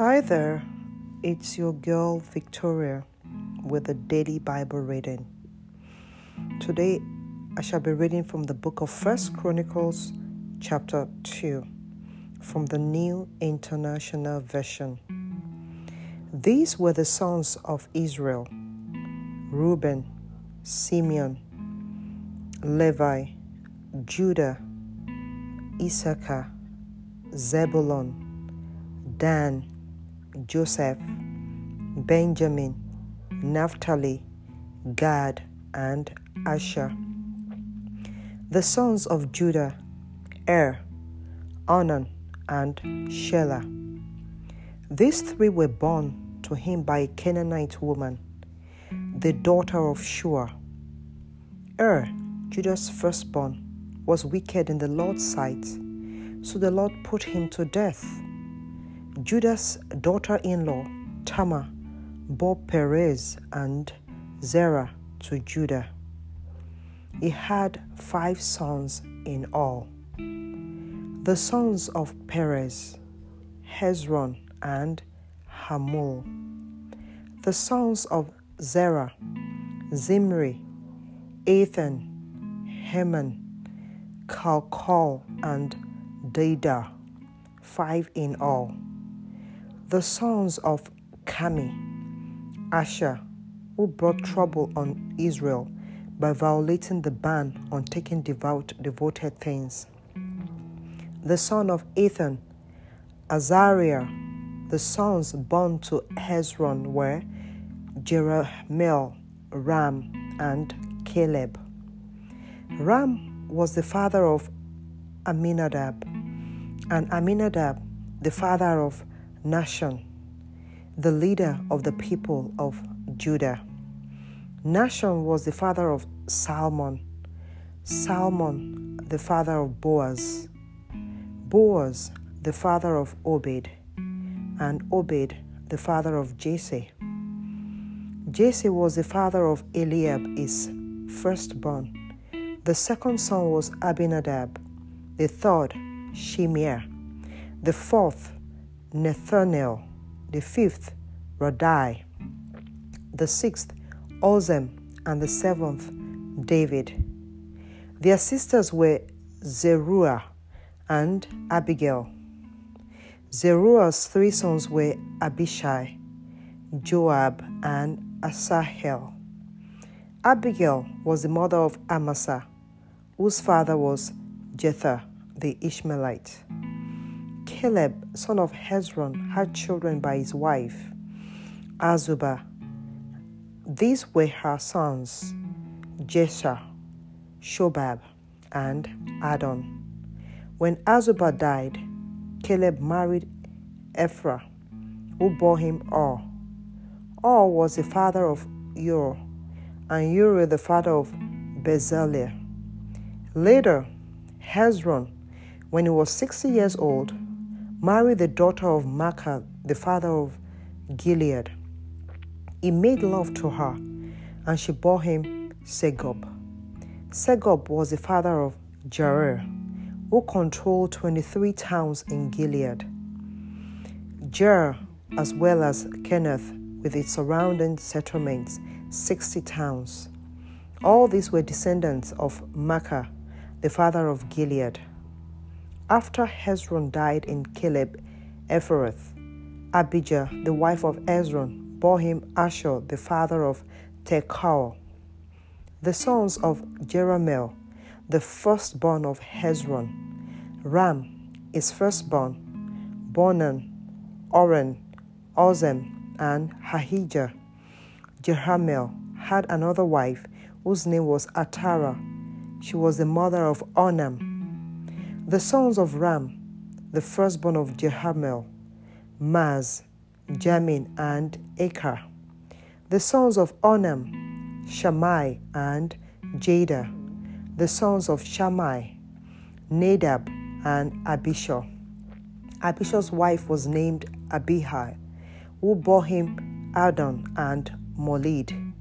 Hi there, it's your girl Victoria with a daily Bible reading. Today I shall be reading from the book of First Chronicles, chapter 2, from the New International Version. These were the sons of Israel Reuben, Simeon, Levi, Judah, Issachar, Zebulun, Dan, Joseph, Benjamin, Naphtali, Gad, and Asher. The sons of Judah, Er, Onan, and Shelah. These three were born to him by a Canaanite woman, the daughter of Shua. Er, Judah's firstborn, was wicked in the Lord's sight, so the Lord put him to death. Judah's daughter in law, Tamar, bore Perez and Zerah to Judah. He had five sons in all. The sons of Perez, Hezron, and Hamul. The sons of Zerah, Zimri, Ethan, Heman, Kalkol, and Dedah, five in all. The sons of Carmi, Asher, who brought trouble on Israel by violating the ban on taking devout devoted things. The son of Ethan, Azariah. The sons born to Hezron were Jerahmeel, Ram, and Caleb. Ram was the father of Amminadab, and Amminadab the father of Nahshon, the leader of the people of Judah. Nahshon was the father of Salmon, Salmon the father of Boaz, Boaz the father of Obed, and Obed the father of Jesse. Jesse was the father of Eliab, his firstborn. The second son was Abinadab, the third, Shimea, the fourth, Nethanel, the fifth, Raddai, the sixth, Ozem, and the seventh, David. Their sisters were Zeruiah and Abigail. Zeruiah's three sons were Abishai, Joab, and Asahel. Abigail was the mother of Amasa, whose father was Jether the Ishmaelite. Caleb, son of Hezron, had children by his wife, Azubah. These were her sons, Jesha, Shobab, and Adon. When Azubah died, Caleb married Ephra, who bore him Ur. Ur was the father of Ur, and Uri the father of Bezalel. Later, Hezron, when he was 60 years old, married the daughter of Maachah, the father of Gilead. He made love to her, and she bore him Segub. Segub was the father of Jair, who controlled 23 towns in Gilead. Jair, as well as Kenath, with its surrounding settlements, 60 towns. All these were descendants of Maachah, the father of Gilead. After Hezron died in Caleb Ephrath, Abijah, the wife of Hezron, bore him Ashhur, the father of Tekoa. The sons of Jerahmeel, the firstborn of Hezron, Ram, his firstborn, Bonan, Oren, Ozem, and Ahijah. Jerahmeel had another wife whose name was Atarah. She was the mother of Onam. The sons of Ram, the firstborn of Jerahmeel, Maaz, Jamin, and Achar. The sons of Onam, Shammai, and Jada. The sons of Shammai, Nadab, and Abishur. Abishur's wife was named Abihail, who bore him Adon and Molid.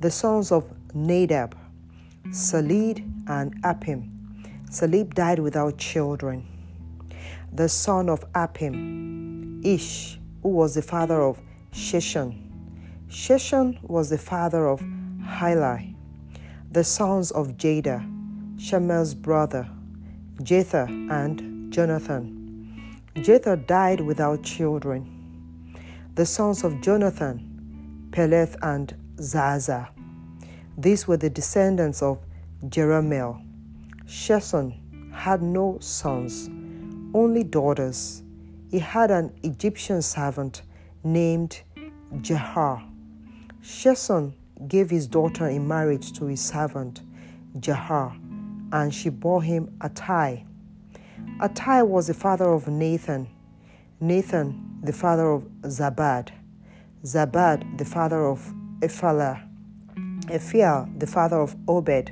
The sons of Nadab, Salid, and Apim. Salid died without children. The son of Apim, Ish, who was the father of Sheshan. Sheshan was the father of Hilai, the sons of Jada, Shamel's brother, Jether and Jonathan. Jether died without children. The sons of Jonathan, Peleth and Zaza. These were the descendants of Jerahmeel. Sheshan had no sons, only daughters. He had an Egyptian servant named Jahar. Sheshan gave his daughter in marriage to his servant Jahar, and she bore him Attai. Attai was the father of Nathan, Nathan the father of Zabad, Zabad the father of Ephalah, Ephial the father of Obed,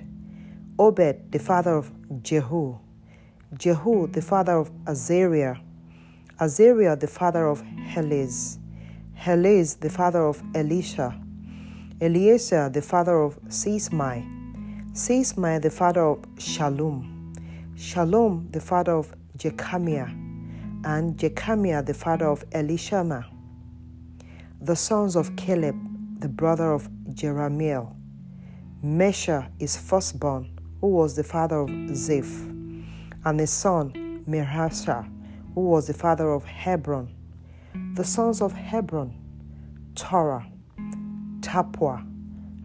Obed the father of Jehu, Jehu the father of Azariah, Azariah the father of Helez, Helez the father of Elisha, Eliezer the father of Sismai, Sismai the father of Shalom, Shalom the father of Jekamiah, and Jekamiah the father of Elishama. The sons of Caleb, the brother of Jerahmeel, Mesha is firstborn, who was the father of Ziph, and his son Mirhasha, who was the father of Hebron. The sons of Hebron, Torah, Tappuah,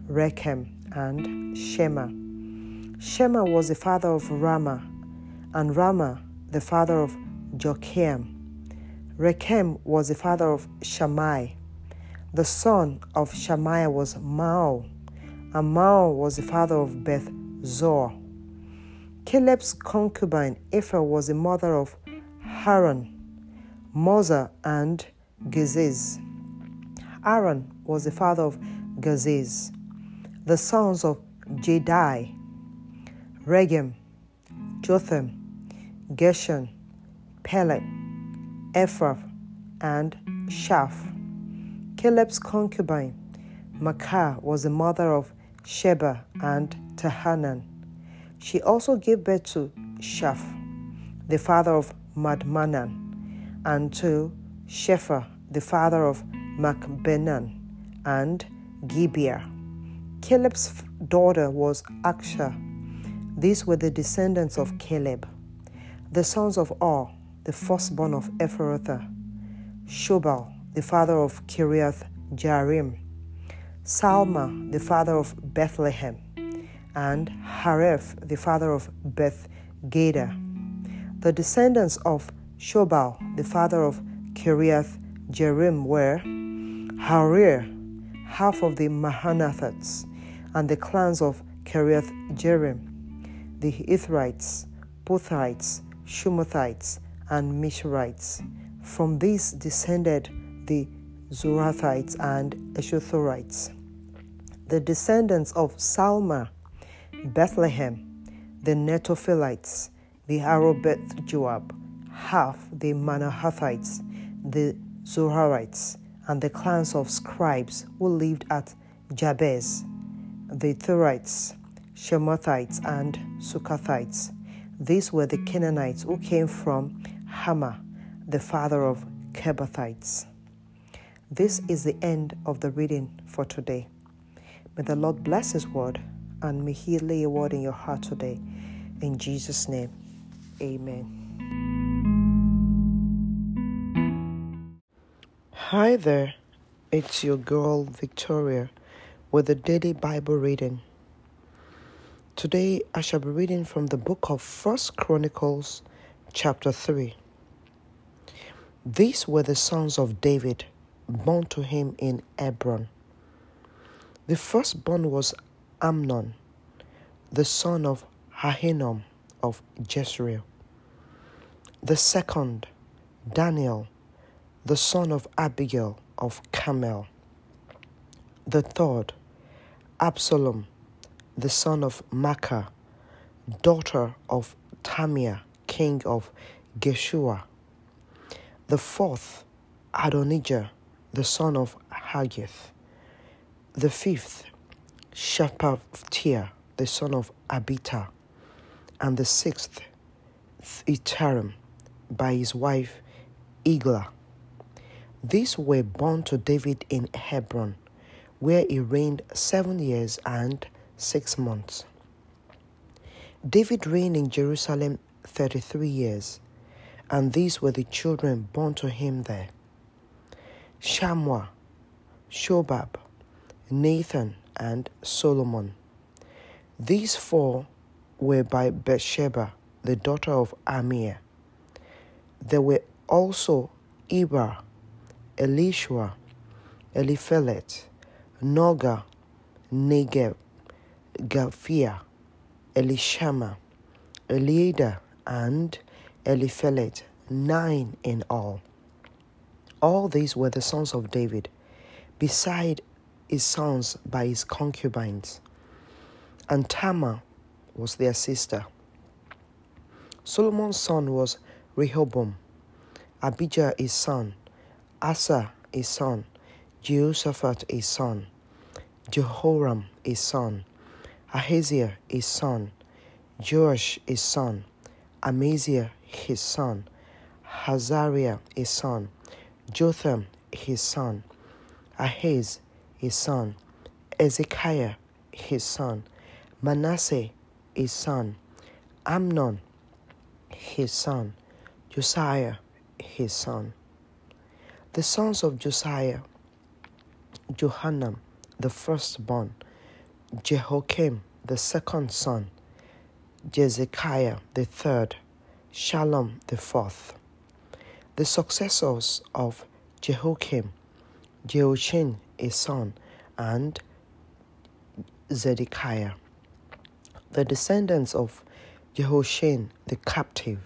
Rekem, and Shema. Shema was the father of Rama, and Rama the father of Joachim. Rekem was the father of Shammai. The son of Shammai was Mao, and Mao was the father of Beth Zor. Caleb's concubine Ephah was the mother of Haran, Moza, and Gazez. Aaron was the father of Gazez. The sons of Jahdai, Regem, Jotham, Geshan, Pelet, Ephrath, and Shaaph. Caleb's concubine, Maakah was the mother of Sheba and Tahanan. She also gave birth to Shaaph, the father of Madmanan, and to Shepha, the father of Macbenan, and Gibea. Caleb's daughter was Aksha. These were the descendants of Caleb. The sons of Ur, the firstborn of Ephrathah, Shobal, the father of Kiriath Jearim, Salma, the father of Bethlehem, and Hareph, the father of Beth Gader. The descendants of Shobal, the father of Kiriath Jearim, were Harir, half of the Mahanathites, and the clans of Kiriath Jearim, the Ithrites, Puthites, Shumathites, and Mishrites. From these descended the Zorathites and Eshuthorites. The descendants of Salma, Bethlehem, the Netophilites, the Arobeth Joab, half the Manahathites, the Zoharites, and the clans of scribes who lived at Jabez, the Thurites, Shemathites, and Sucathites. These were the Canaanites who came from Hamah, the father of Kebathites. This is the end of the reading for today. May the Lord bless His word and may He lay a word in your heart today. In Jesus' name, amen. Hi there, it's your girl Victoria with the daily Bible reading. Today I shall be reading from the book of First Chronicles, chapter 3. These were the sons of David born to him in Hebron. The firstborn was Amnon, the son of Ahinoam of Jezreel. The second, Daniel, the son of Abigail of Carmel. The third, Absalom, the son of Maakah, daughter of Talmai, king of Geshur. The fourth, Adonijah, the son of Haggith. The fifth, Shephatiah, the son of Abita. And the sixth, Itarim, by his wife Eglah. These were born to David in Hebron, where he reigned seven years and six months. David reigned in Jerusalem 33 years, and these were the children born to him there Shammah, Shobab, Nathan, and Solomon. These four were by Bathsheba, the daughter of Amir. There were also Eber, Elishua, Eliphelet, Nogah, Negeb, Gaphia, Elishama, Eliada, and Eliphelet, nine in all. All these were the sons of David, beside his sons by his concubines. And Tamar was their sister. Solomon's son was Rehoboam, Abijah his son, Asa his son, Jehoshaphat his son, Jehoram his son, Ahaziah his son, Joash his son, Amaziah his son, Hazariah his son, Jotham his son, Ahaz his son, Ezekiah his son, Manasseh his son, Amnon his son, Josiah his son. The sons of Josiah, Johanan the firstborn, Jehoiakim the second son, Jezekiah the third, Shallum the fourth. The successors of Jehoiakim, Jehoiachin his son, and Zedekiah. The descendants of Jehoiachin the captive,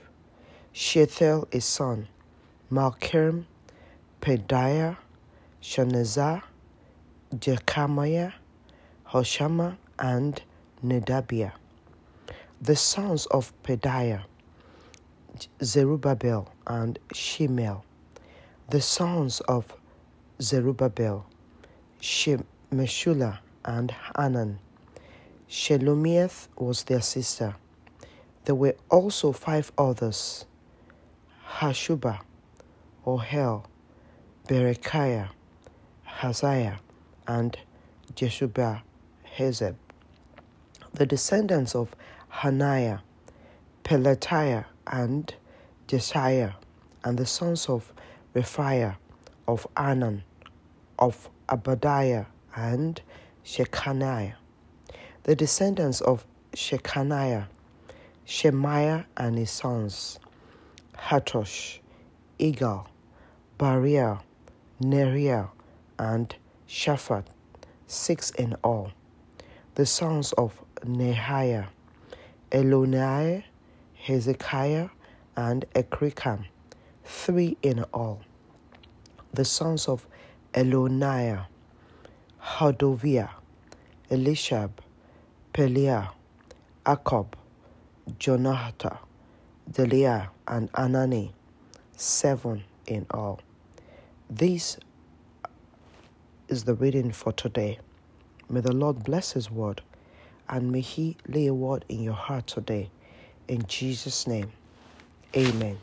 Shealtiel a son, Malkiram, Pedaiah, Shenazzar, Jekamiah, Hoshama, and Nedabiah. The sons of Pedaiah, Zerubbabel and Shemel. The sons of Zerubbabel, Meshullah and Hanan. Shelomith was their sister. There were also five others Hashubah, Ohel, Berekiah, Haziah, and Jeshubah Hezeb. The descendants of Hananiah, Pelatiah, and Jesiah, and the sons of Rephaiah, of Anan, of Abadiah, and Shekaniah. The descendants of Shekaniah, Shemaiah and his sons, Hattush, Igal, Bariah, Neriah, and Shaphat, six in all. The sons of Nehiah, Eloniah, Hezekiah, and Ekrikam, three in all. The sons of Eloniah, Hodaviah, Elishab, Peliah, Akkub, Jonathan, Deliah, and Anani, seven in all. This is the reading for today. May the Lord bless His word and may He lay a word in your heart today. In Jesus' name, amen.